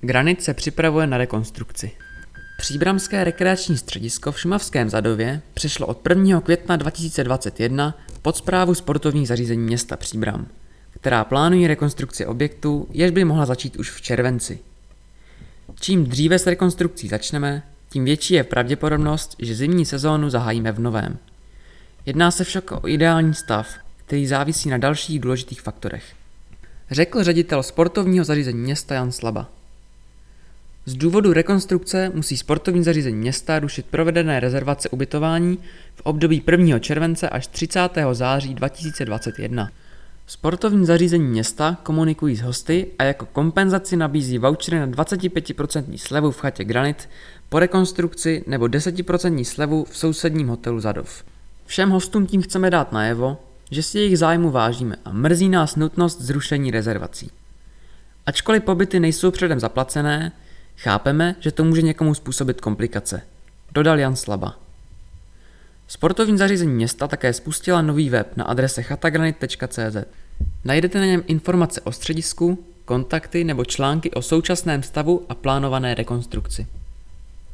Granit se připravuje na rekonstrukci. Příbramské rekreační středisko v Šumavském Zadově přešlo od 1. května 2021 pod zprávu sportovních zařízení města Příbram, která plánují rekonstrukci objektu, jež by mohla začít už v červenci. Čím dříve s rekonstrukcí začneme, tím větší je pravděpodobnost, že zimní sezónu zahájíme v novém. Jedná se však o ideální stav, který závisí na dalších důležitých faktorech. Řekl ředitel sportovního zařízení města Jan Slaba. Z důvodu rekonstrukce musí sportovní zařízení města rušit provedené rezervace ubytování v období 1. července až 30. září 2021. Sportovní zařízení města komunikují s hosty a jako kompenzaci nabízí vouchery na 25% slevu v chatě Granit po rekonstrukci nebo 10% slevu v sousedním hotelu Zadov. Všem hostům tím chceme dát najevo, že si jejich zájmu vážíme a mrzí nás nutnost zrušení rezervací. Ačkoliv pobyty nejsou předem zaplacené, chápeme, že to může někomu způsobit komplikace. Dodal Jan Slaba. Sportovní zařízení města také spustila nový web na adrese chatagranit.cz. Najdete na něm informace o středisku, kontakty nebo články o současném stavu a plánované rekonstrukci.